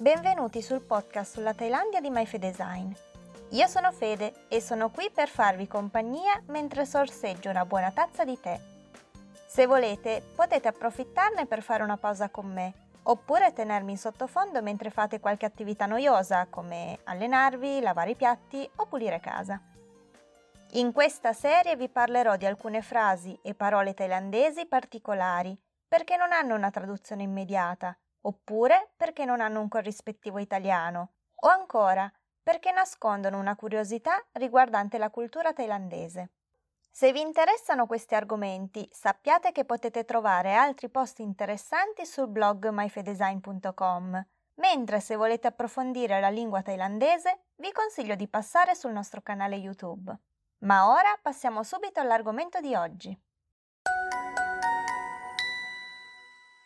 Benvenuti sul podcast sulla Thailandia di MyFedesign. Io sono Fede e sono qui per farvi compagnia mentre sorseggio una buona tazza di tè. Se volete, potete approfittarne per fare una pausa con me, oppure tenermi in sottofondo mentre fate qualche attività noiosa, come allenarvi, lavare i piatti o pulire casa. In questa serie vi parlerò di alcune frasi e parole thailandesi particolari, perché non hanno una traduzione immediata oppure perché non hanno un corrispettivo italiano, o ancora perché nascondono una curiosità riguardante la cultura thailandese. Se vi interessano questi argomenti, sappiate che potete trovare altri post interessanti sul blog myfedesign.com, mentre se volete approfondire la lingua thailandese, vi consiglio di passare sul nostro canale YouTube. Ma ora passiamo subito all'argomento di oggi.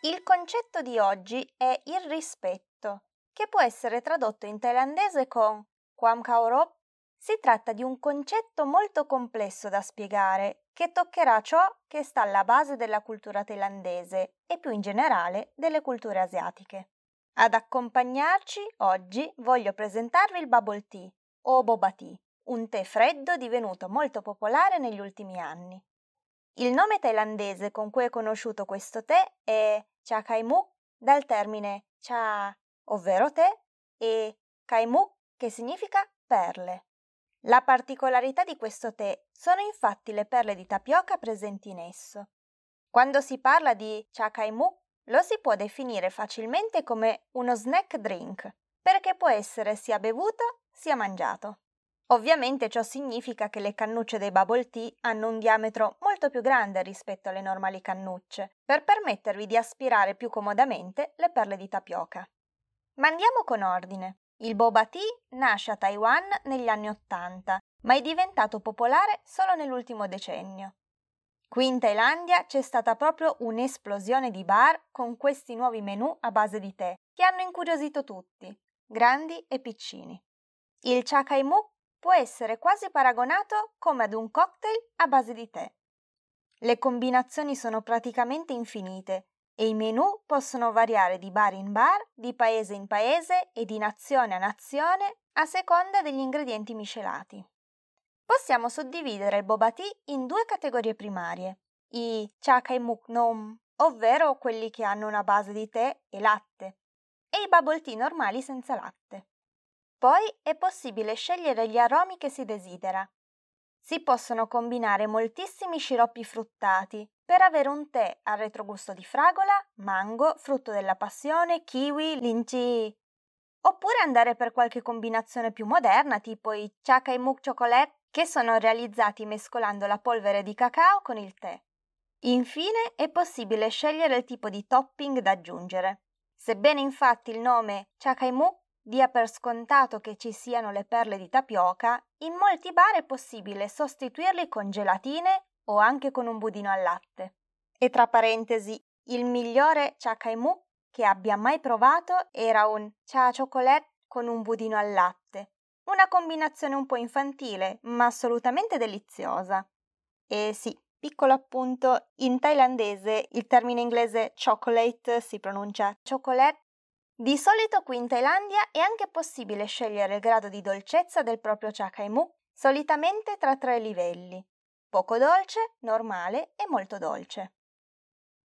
Il concetto di oggi è il rispetto, che può essere tradotto in thailandese con Kwam Kaorop. Si tratta di un concetto molto complesso da spiegare, che toccherà ciò che sta alla base della cultura thailandese e più in generale delle culture asiatiche. Ad accompagnarci oggi voglio presentarvi il bubble tea o boba tea, un tè freddo divenuto molto popolare negli ultimi anni. Il nome thailandese con cui è conosciuto questo tè è Cha Kaimuk dal termine Cha, ovvero tè, e Kaimuk che significa perle. La particolarità di questo tè sono infatti le perle di tapioca presenti in esso. Quando si parla di Cha Kaimuk lo si può definire facilmente come uno snack drink, perché può essere sia bevuto sia mangiato. Ovviamente ciò significa che le cannucce dei bubble tea hanno un diametro molto più grande rispetto alle normali cannucce, per permettervi di aspirare più comodamente le perle di tapioca. Ma andiamo con ordine. Il boba tea nasce a Taiwan negli anni Ottanta, ma è diventato popolare solo nell'ultimo decennio. Qui in Thailandia c'è stata proprio un'esplosione di bar con questi nuovi menù a base di tè, che hanno incuriosito tutti, grandi e piccini. Il cha kai mu può essere quasi paragonato come ad un cocktail a base di tè. Le combinazioni sono praticamente infinite e i menù possono variare di bar in bar, di paese in paese e di nazione a nazione a seconda degli ingredienti miscelati. Possiamo suddividere il boba tea in due categorie primarie, i chakai muk nom, ovvero quelli che hanno una base di tè e latte, e i bubble tea normali senza latte. Poi è possibile scegliere gli aromi che si desidera. Si possono combinare moltissimi sciroppi fruttati per avere un tè a retrogusto di fragola, mango, frutto della passione, kiwi, linci. Oppure andare per qualche combinazione più moderna, tipo i chaka e muk chocolate, che sono realizzati mescolando la polvere di cacao con il tè. Infine è possibile scegliere il tipo di topping da aggiungere. Sebbene infatti il nome Chakai Muk dia per scontato che ci siano le perle di tapioca, in molti bar è possibile sostituirli con gelatine o anche con un budino al latte. E tra parentesi, il migliore cha kaimu che abbia mai provato era un cha chocolate con un budino al latte. Una combinazione un po' infantile, ma assolutamente deliziosa. E sì, piccolo appunto, in thailandese il termine inglese chocolate si pronuncia chocolate di solito qui in Thailandia è anche possibile scegliere il grado di dolcezza del proprio chakaimu, solitamente tra tre livelli, poco dolce, normale e molto dolce.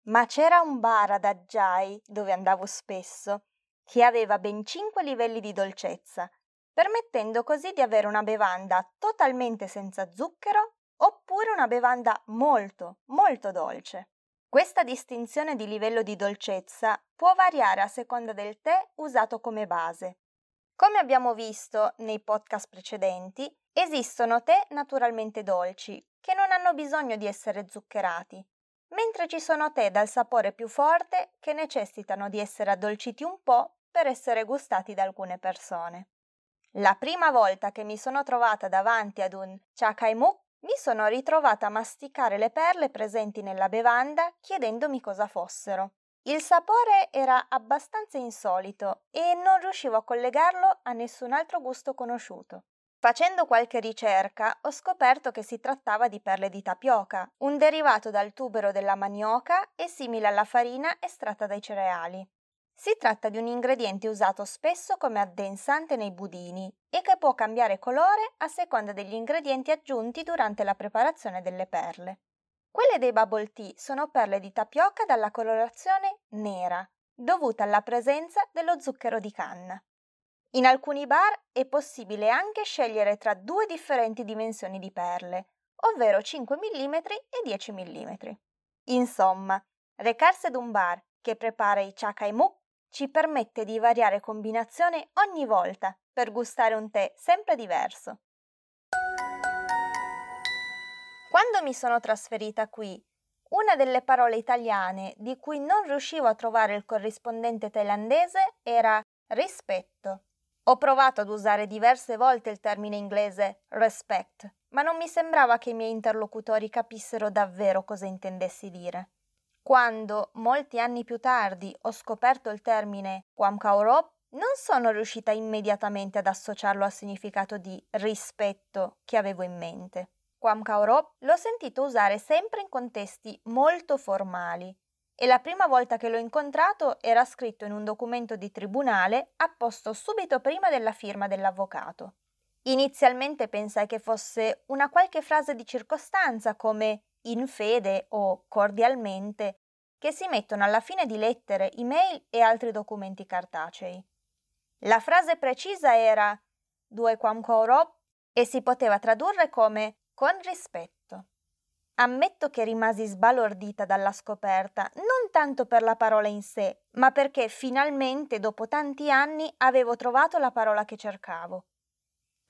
Ma c'era un bar ad Aggiai, dove andavo spesso, che aveva ben cinque livelli di dolcezza, permettendo così di avere una bevanda totalmente senza zucchero oppure una bevanda molto, molto dolce. Questa distinzione di livello di dolcezza può variare a seconda del tè usato come base. Come abbiamo visto nei podcast precedenti, esistono tè naturalmente dolci, che non hanno bisogno di essere zuccherati, mentre ci sono tè dal sapore più forte che necessitano di essere addolciti un po' per essere gustati da alcune persone. La prima volta che mi sono trovata davanti ad un chakaimuk mi sono ritrovata a masticare le perle presenti nella bevanda chiedendomi cosa fossero. Il sapore era abbastanza insolito e non riuscivo a collegarlo a nessun altro gusto conosciuto. Facendo qualche ricerca ho scoperto che si trattava di perle di tapioca, un derivato dal tubero della manioca e simile alla farina estratta dai cereali. Si tratta di un ingrediente usato spesso come addensante nei budini e che può cambiare colore a seconda degli ingredienti aggiunti durante la preparazione delle perle. Quelle dei bubble tea sono perle di tapioca dalla colorazione nera, dovuta alla presenza dello zucchero di canna. In alcuni bar è possibile anche scegliere tra due differenti dimensioni di perle, ovvero 5 mm e 10 mm. Insomma, recarsi ad un bar che prepara i chakaimu ci permette di variare combinazione ogni volta per gustare un tè sempre diverso. Quando mi sono trasferita qui, una delle parole italiane di cui non riuscivo a trovare il corrispondente thailandese era rispetto. Ho provato ad usare diverse volte il termine inglese respect, ma non mi sembrava che i miei interlocutori capissero davvero cosa intendessi dire. Quando, molti anni più tardi, ho scoperto il termine Kwam Kaorop, non sono riuscita immediatamente ad associarlo al significato di rispetto che avevo in mente. Kwam Kaorop l'ho sentito usare sempre in contesti molto formali e la prima volta che l'ho incontrato era scritto in un documento di tribunale apposto subito prima della firma dell'avvocato. Inizialmente pensai che fosse una qualche frase di circostanza come in fede o cordialmente, che si mettono alla fine di lettere, email e altri documenti cartacei. La frase precisa era due quam corop e si poteva tradurre come con rispetto. Ammetto che rimasi sbalordita dalla scoperta, non tanto per la parola in sé, ma perché finalmente dopo tanti anni avevo trovato la parola che cercavo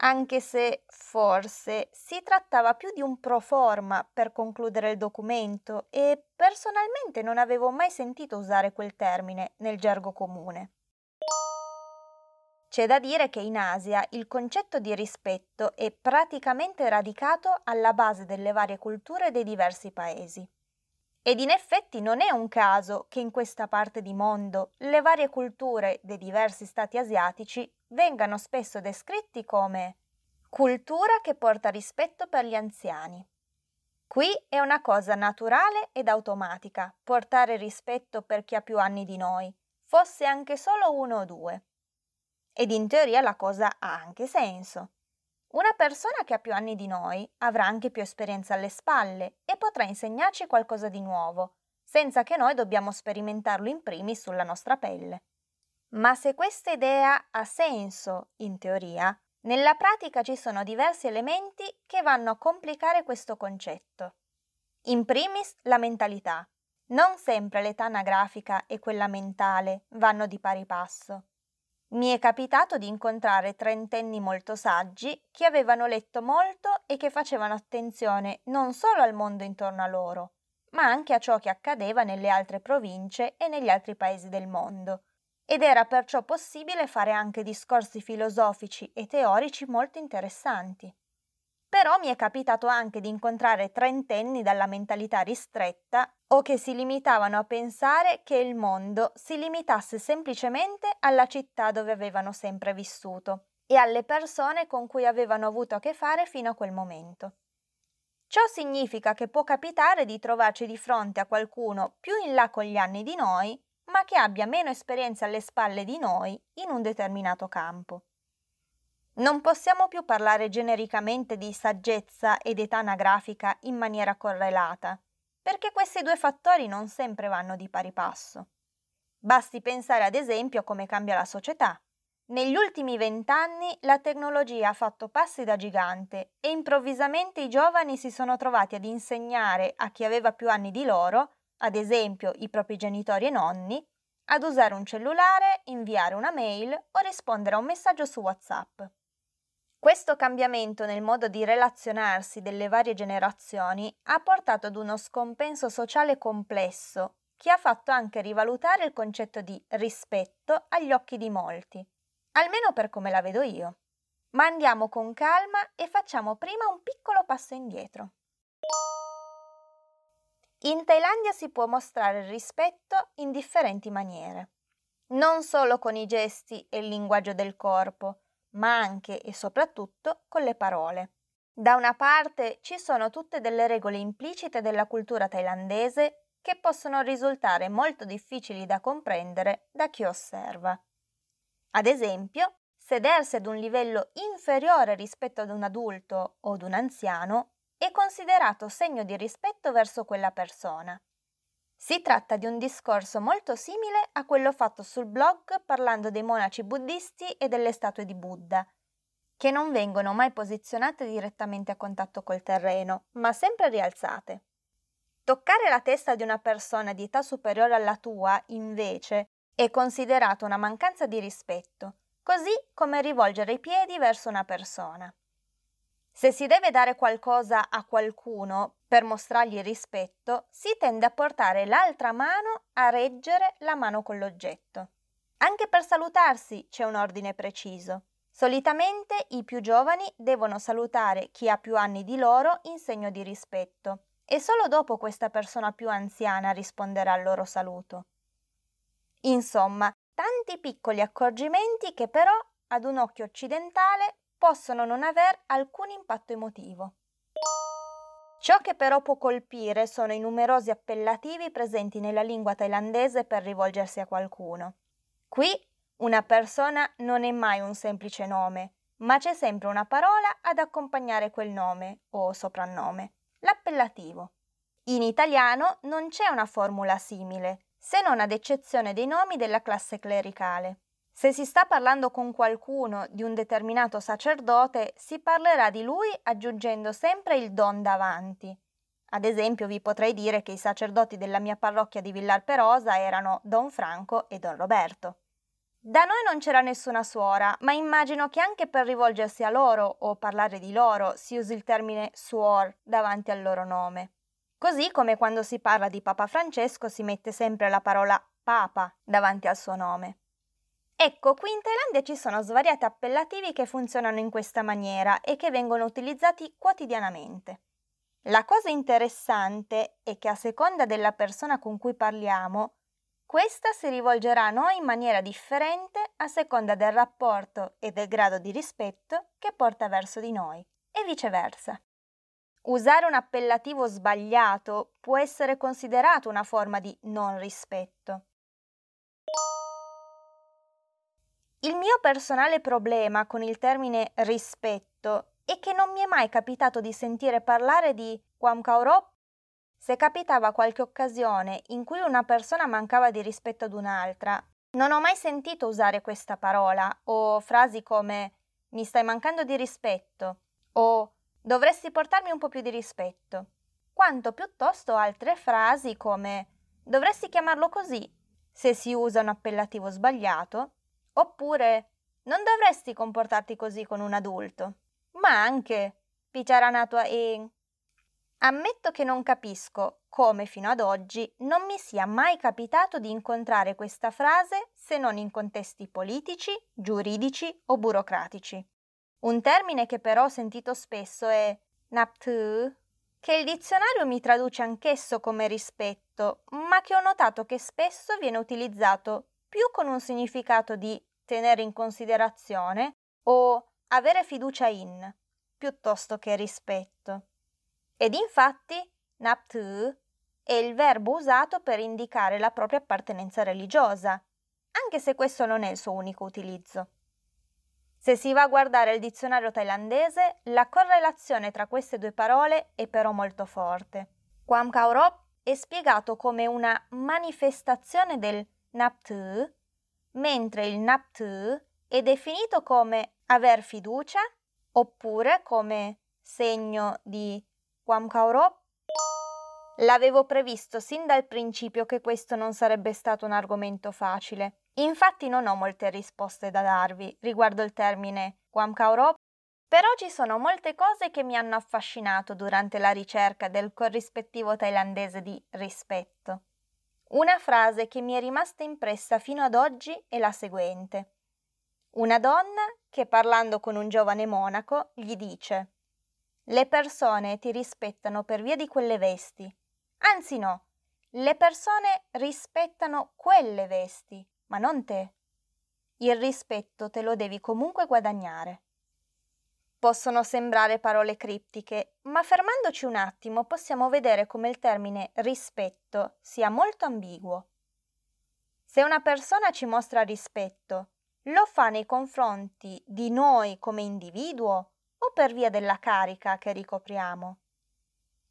anche se forse si trattava più di un pro forma per concludere il documento e personalmente non avevo mai sentito usare quel termine nel gergo comune. C'è da dire che in Asia il concetto di rispetto è praticamente radicato alla base delle varie culture dei diversi paesi. Ed in effetti non è un caso che in questa parte di mondo le varie culture dei diversi stati asiatici vengano spesso descritti come cultura che porta rispetto per gli anziani. Qui è una cosa naturale ed automatica portare rispetto per chi ha più anni di noi, fosse anche solo uno o due. Ed in teoria la cosa ha anche senso. Una persona che ha più anni di noi avrà anche più esperienza alle spalle e potrà insegnarci qualcosa di nuovo, senza che noi dobbiamo sperimentarlo in primis sulla nostra pelle. Ma se questa idea ha senso, in teoria, nella pratica ci sono diversi elementi che vanno a complicare questo concetto. In primis la mentalità. Non sempre l'età anagrafica e quella mentale vanno di pari passo. Mi è capitato di incontrare trentenni molto saggi che avevano letto molto e che facevano attenzione non solo al mondo intorno a loro, ma anche a ciò che accadeva nelle altre province e negli altri paesi del mondo, ed era perciò possibile fare anche discorsi filosofici e teorici molto interessanti. Però mi è capitato anche di incontrare trentenni dalla mentalità ristretta o che si limitavano a pensare che il mondo si limitasse semplicemente alla città dove avevano sempre vissuto e alle persone con cui avevano avuto a che fare fino a quel momento. Ciò significa che può capitare di trovarci di fronte a qualcuno più in là con gli anni di noi ma che abbia meno esperienza alle spalle di noi in un determinato campo. Non possiamo più parlare genericamente di saggezza ed età anagrafica in maniera correlata, perché questi due fattori non sempre vanno di pari passo. Basti pensare ad esempio a come cambia la società. Negli ultimi vent'anni la tecnologia ha fatto passi da gigante e improvvisamente i giovani si sono trovati ad insegnare a chi aveva più anni di loro ad esempio i propri genitori e nonni, ad usare un cellulare, inviare una mail o rispondere a un messaggio su WhatsApp. Questo cambiamento nel modo di relazionarsi delle varie generazioni ha portato ad uno scompenso sociale complesso che ha fatto anche rivalutare il concetto di rispetto agli occhi di molti, almeno per come la vedo io. Ma andiamo con calma e facciamo prima un piccolo passo indietro. In Thailandia si può mostrare il rispetto in differenti maniere, non solo con i gesti e il linguaggio del corpo, ma anche e soprattutto con le parole. Da una parte ci sono tutte delle regole implicite della cultura thailandese che possono risultare molto difficili da comprendere da chi osserva. Ad esempio, sedersi ad un livello inferiore rispetto ad un adulto o ad un anziano è considerato segno di rispetto verso quella persona. Si tratta di un discorso molto simile a quello fatto sul blog parlando dei monaci buddisti e delle statue di Buddha, che non vengono mai posizionate direttamente a contatto col terreno, ma sempre rialzate. Toccare la testa di una persona di età superiore alla tua, invece, è considerato una mancanza di rispetto, così come rivolgere i piedi verso una persona. Se si deve dare qualcosa a qualcuno per mostrargli rispetto, si tende a portare l'altra mano a reggere la mano con l'oggetto. Anche per salutarsi c'è un ordine preciso. Solitamente i più giovani devono salutare chi ha più anni di loro in segno di rispetto e solo dopo questa persona più anziana risponderà al loro saluto. Insomma, tanti piccoli accorgimenti che però ad un occhio occidentale possono non aver alcun impatto emotivo. Ciò che però può colpire sono i numerosi appellativi presenti nella lingua thailandese per rivolgersi a qualcuno. Qui una persona non è mai un semplice nome, ma c'è sempre una parola ad accompagnare quel nome o soprannome, l'appellativo. In italiano non c'è una formula simile, se non ad eccezione dei nomi della classe clericale. Se si sta parlando con qualcuno di un determinato sacerdote, si parlerà di lui aggiungendo sempre il don davanti. Ad esempio vi potrei dire che i sacerdoti della mia parrocchia di Villar Perosa erano Don Franco e Don Roberto. Da noi non c'era nessuna suora, ma immagino che anche per rivolgersi a loro o parlare di loro si usi il termine suor davanti al loro nome. Così come quando si parla di Papa Francesco si mette sempre la parola Papa davanti al suo nome. Ecco, qui in Thailandia ci sono svariati appellativi che funzionano in questa maniera e che vengono utilizzati quotidianamente. La cosa interessante è che a seconda della persona con cui parliamo, questa si rivolgerà a noi in maniera differente a seconda del rapporto e del grado di rispetto che porta verso di noi e viceversa. Usare un appellativo sbagliato può essere considerato una forma di non rispetto. Il mio personale problema con il termine rispetto è che non mi è mai capitato di sentire parlare di Kwam Kaurop se capitava qualche occasione in cui una persona mancava di rispetto ad un'altra, non ho mai sentito usare questa parola o frasi come mi stai mancando di rispetto o dovresti portarmi un po' più di rispetto, quanto piuttosto altre frasi come dovresti chiamarlo così se si usa un appellativo sbagliato, oppure non dovresti comportarti così con un adulto, ma anche Picharanatua e Ammetto che non capisco come fino ad oggi non mi sia mai capitato di incontrare questa frase se non in contesti politici, giuridici o burocratici. Un termine che però ho sentito spesso è naptu, che il dizionario mi traduce anch'esso come rispetto, ma che ho notato che spesso viene utilizzato più con un significato di tenere in considerazione o avere fiducia in, piuttosto che rispetto. Ed infatti naptu è il verbo usato per indicare la propria appartenenza religiosa, anche se questo non è il suo unico utilizzo. Se si va a guardare il dizionario thailandese, la correlazione tra queste due parole è però molto forte. Kwam Kaurop è spiegato come una manifestazione del naptu, mentre il naptu è definito come aver fiducia oppure come segno di Quam Kaurop? L'avevo previsto sin dal principio che questo non sarebbe stato un argomento facile. Infatti non ho molte risposte da darvi riguardo il termine Quam Kaurop, però ci sono molte cose che mi hanno affascinato durante la ricerca del corrispettivo thailandese di rispetto. Una frase che mi è rimasta impressa fino ad oggi è la seguente. Una donna che parlando con un giovane monaco gli dice le persone ti rispettano per via di quelle vesti. Anzi no, le persone rispettano quelle vesti, ma non te. Il rispetto te lo devi comunque guadagnare. Possono sembrare parole criptiche, ma fermandoci un attimo possiamo vedere come il termine rispetto sia molto ambiguo. Se una persona ci mostra rispetto, lo fa nei confronti di noi come individuo o per via della carica che ricopriamo?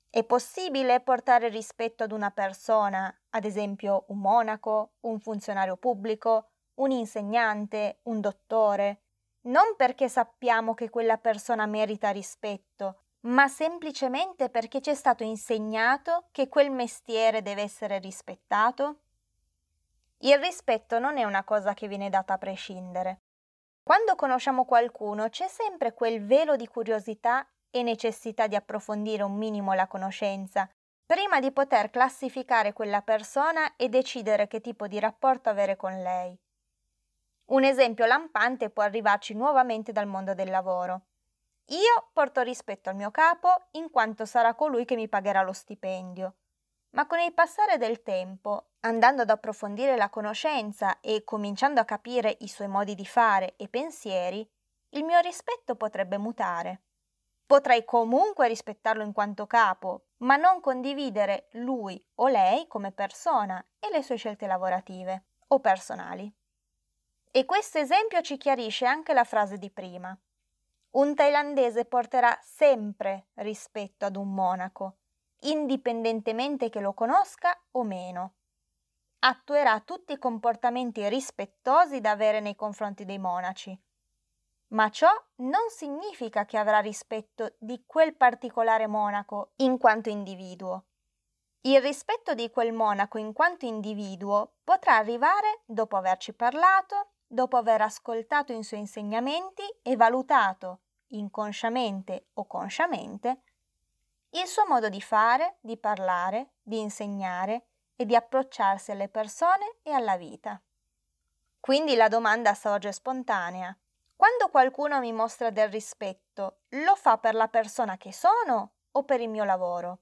È possibile portare rispetto ad una persona, ad esempio un monaco, un funzionario pubblico, un insegnante, un dottore, non perché sappiamo che quella persona merita rispetto, ma semplicemente perché ci è stato insegnato che quel mestiere deve essere rispettato? Il rispetto non è una cosa che viene data a prescindere. Quando conosciamo qualcuno c'è sempre quel velo di curiosità e necessità di approfondire un minimo la conoscenza, prima di poter classificare quella persona e decidere che tipo di rapporto avere con lei. Un esempio lampante può arrivarci nuovamente dal mondo del lavoro. Io porto rispetto al mio capo in quanto sarà colui che mi pagherà lo stipendio. Ma con il passare del tempo, andando ad approfondire la conoscenza e cominciando a capire i suoi modi di fare e pensieri, il mio rispetto potrebbe mutare. Potrei comunque rispettarlo in quanto capo, ma non condividere lui o lei come persona e le sue scelte lavorative o personali. E questo esempio ci chiarisce anche la frase di prima. Un thailandese porterà sempre rispetto ad un monaco, indipendentemente che lo conosca o meno. Attuerà tutti i comportamenti rispettosi da avere nei confronti dei monaci. Ma ciò non significa che avrà rispetto di quel particolare monaco in quanto individuo. Il rispetto di quel monaco in quanto individuo potrà arrivare dopo averci parlato, dopo aver ascoltato i suoi insegnamenti e valutato, inconsciamente o consciamente, il suo modo di fare, di parlare, di insegnare e di approcciarsi alle persone e alla vita. Quindi la domanda sorge spontanea. Quando qualcuno mi mostra del rispetto, lo fa per la persona che sono o per il mio lavoro?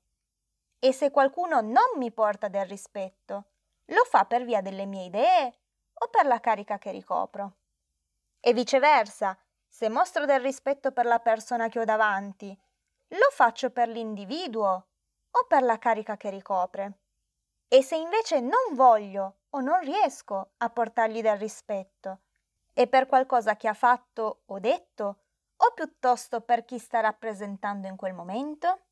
E se qualcuno non mi porta del rispetto, lo fa per via delle mie idee o per la carica che ricopro. E viceversa, se mostro del rispetto per la persona che ho davanti, lo faccio per l'individuo o per la carica che ricopre. E se invece non voglio o non riesco a portargli del rispetto, è per qualcosa che ha fatto o detto o piuttosto per chi sta rappresentando in quel momento?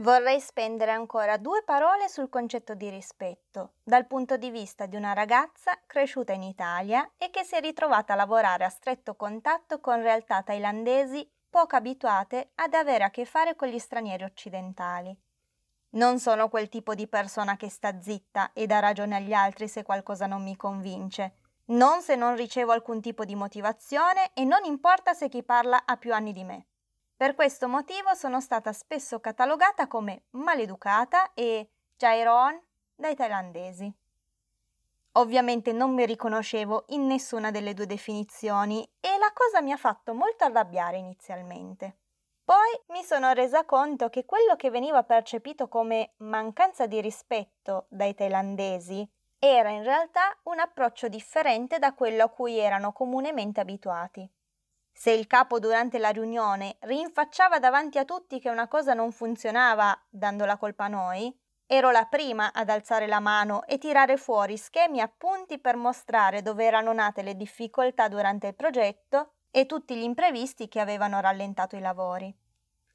Vorrei spendere ancora due parole sul concetto di rispetto, dal punto di vista di una ragazza cresciuta in Italia e che si è ritrovata a lavorare a stretto contatto con realtà thailandesi poco abituate ad avere a che fare con gli stranieri occidentali. Non sono quel tipo di persona che sta zitta e dà ragione agli altri se qualcosa non mi convince, non se non ricevo alcun tipo di motivazione e non importa se chi parla ha più anni di me. Per questo motivo sono stata spesso catalogata come maleducata e Jairon dai thailandesi. Ovviamente non mi riconoscevo in nessuna delle due definizioni e la cosa mi ha fatto molto arrabbiare inizialmente. Poi mi sono resa conto che quello che veniva percepito come mancanza di rispetto dai thailandesi era in realtà un approccio differente da quello a cui erano comunemente abituati. Se il capo durante la riunione rinfacciava davanti a tutti che una cosa non funzionava, dando la colpa a noi, ero la prima ad alzare la mano e tirare fuori schemi e appunti per mostrare dove erano nate le difficoltà durante il progetto e tutti gli imprevisti che avevano rallentato i lavori.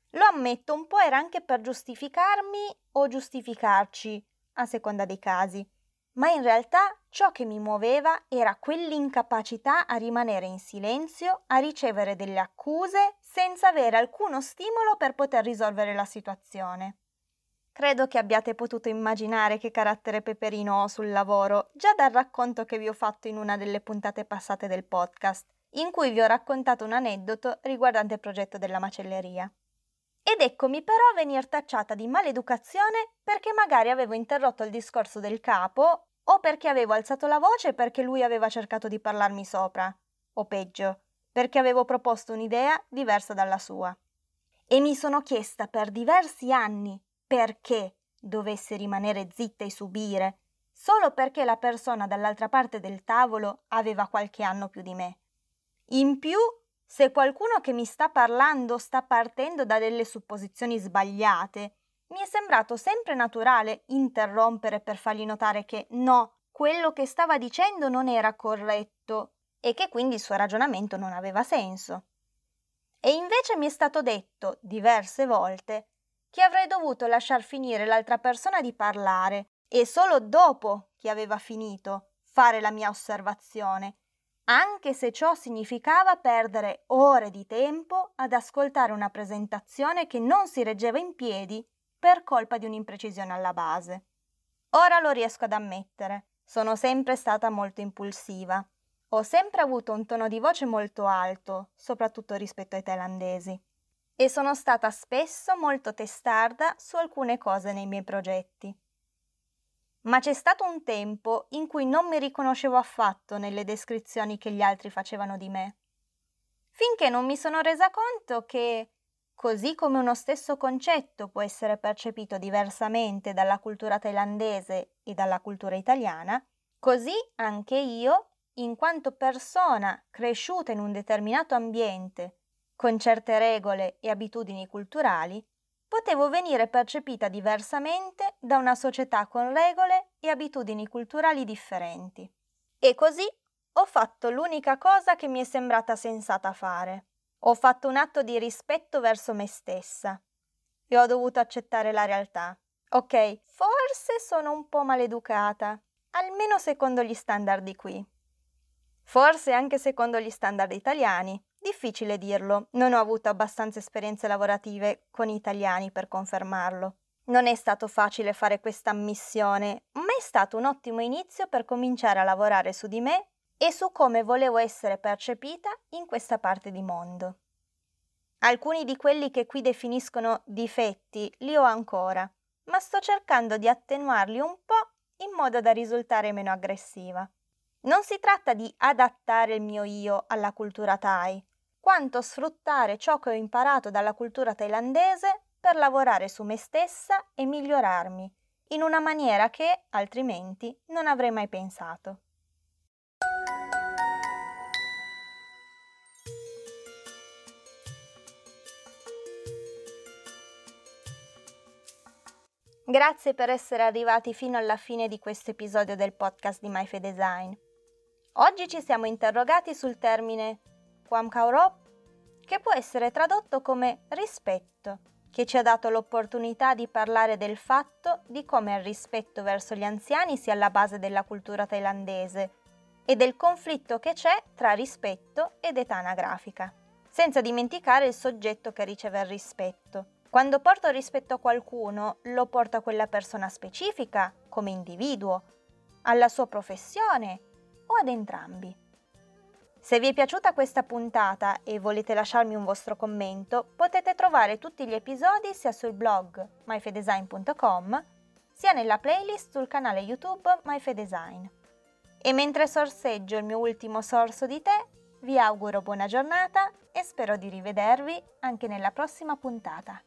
Lo ammetto, un po' era anche per giustificarmi o giustificarci, a seconda dei casi ma in realtà ciò che mi muoveva era quell'incapacità a rimanere in silenzio, a ricevere delle accuse senza avere alcuno stimolo per poter risolvere la situazione. Credo che abbiate potuto immaginare che carattere peperino ho sul lavoro già dal racconto che vi ho fatto in una delle puntate passate del podcast, in cui vi ho raccontato un aneddoto riguardante il progetto della macelleria. Ed eccomi però a venir tacciata di maleducazione perché magari avevo interrotto il discorso del capo o perché avevo alzato la voce perché lui aveva cercato di parlarmi sopra, o peggio, perché avevo proposto un'idea diversa dalla sua. E mi sono chiesta per diversi anni perché dovesse rimanere zitta e subire, solo perché la persona dall'altra parte del tavolo aveva qualche anno più di me. In più, se qualcuno che mi sta parlando sta partendo da delle supposizioni sbagliate, mi è sembrato sempre naturale interrompere per fargli notare che no, quello che stava dicendo non era corretto e che quindi il suo ragionamento non aveva senso. E invece mi è stato detto diverse volte che avrei dovuto lasciar finire l'altra persona di parlare e solo dopo che aveva finito fare la mia osservazione, anche se ciò significava perdere ore di tempo ad ascoltare una presentazione che non si reggeva in piedi per colpa di un'imprecisione alla base. Ora lo riesco ad ammettere, sono sempre stata molto impulsiva ho sempre avuto un tono di voce molto alto, soprattutto rispetto ai thailandesi, e sono stata spesso molto testarda su alcune cose nei miei progetti. Ma c'è stato un tempo in cui non mi riconoscevo affatto nelle descrizioni che gli altri facevano di me, finché non mi sono resa conto che, così come uno stesso concetto può essere percepito diversamente dalla cultura thailandese e dalla cultura italiana, così anche io in quanto persona cresciuta in un determinato ambiente, con certe regole e abitudini culturali, potevo venire percepita diversamente da una società con regole e abitudini culturali differenti. E così ho fatto l'unica cosa che mi è sembrata sensata fare. Ho fatto un atto di rispetto verso me stessa e ho dovuto accettare la realtà. Ok, forse sono un po' maleducata, almeno secondo gli standard di qui. Forse anche secondo gli standard italiani. Difficile dirlo, non ho avuto abbastanza esperienze lavorative con italiani per confermarlo. Non è stato facile fare questa ammissione, ma è stato un ottimo inizio per cominciare a lavorare su di me e su come volevo essere percepita in questa parte di mondo. Alcuni di quelli che qui definiscono difetti li ho ancora, ma sto cercando di attenuarli un po' in modo da risultare meno aggressiva. Non si tratta di adattare il mio io alla cultura thai, quanto sfruttare ciò che ho imparato dalla cultura thailandese per lavorare su me stessa e migliorarmi, in una maniera che, altrimenti, non avrei mai pensato. Grazie per essere arrivati fino alla fine di questo episodio del podcast di MyFe Design. Oggi ci siamo interrogati sul termine Kaurop, che può essere tradotto come rispetto, che ci ha dato l'opportunità di parlare del fatto di come il rispetto verso gli anziani sia alla base della cultura thailandese e del conflitto che c'è tra rispetto ed età anagrafica, senza dimenticare il soggetto che riceve il rispetto. Quando porto rispetto a qualcuno, lo porto a quella persona specifica, come individuo, alla sua professione o ad entrambi. Se vi è piaciuta questa puntata e volete lasciarmi un vostro commento, potete trovare tutti gli episodi sia sul blog myfedesign.com sia nella playlist sul canale YouTube MyFedesign. E mentre sorseggio il mio ultimo sorso di tè, vi auguro buona giornata e spero di rivedervi anche nella prossima puntata.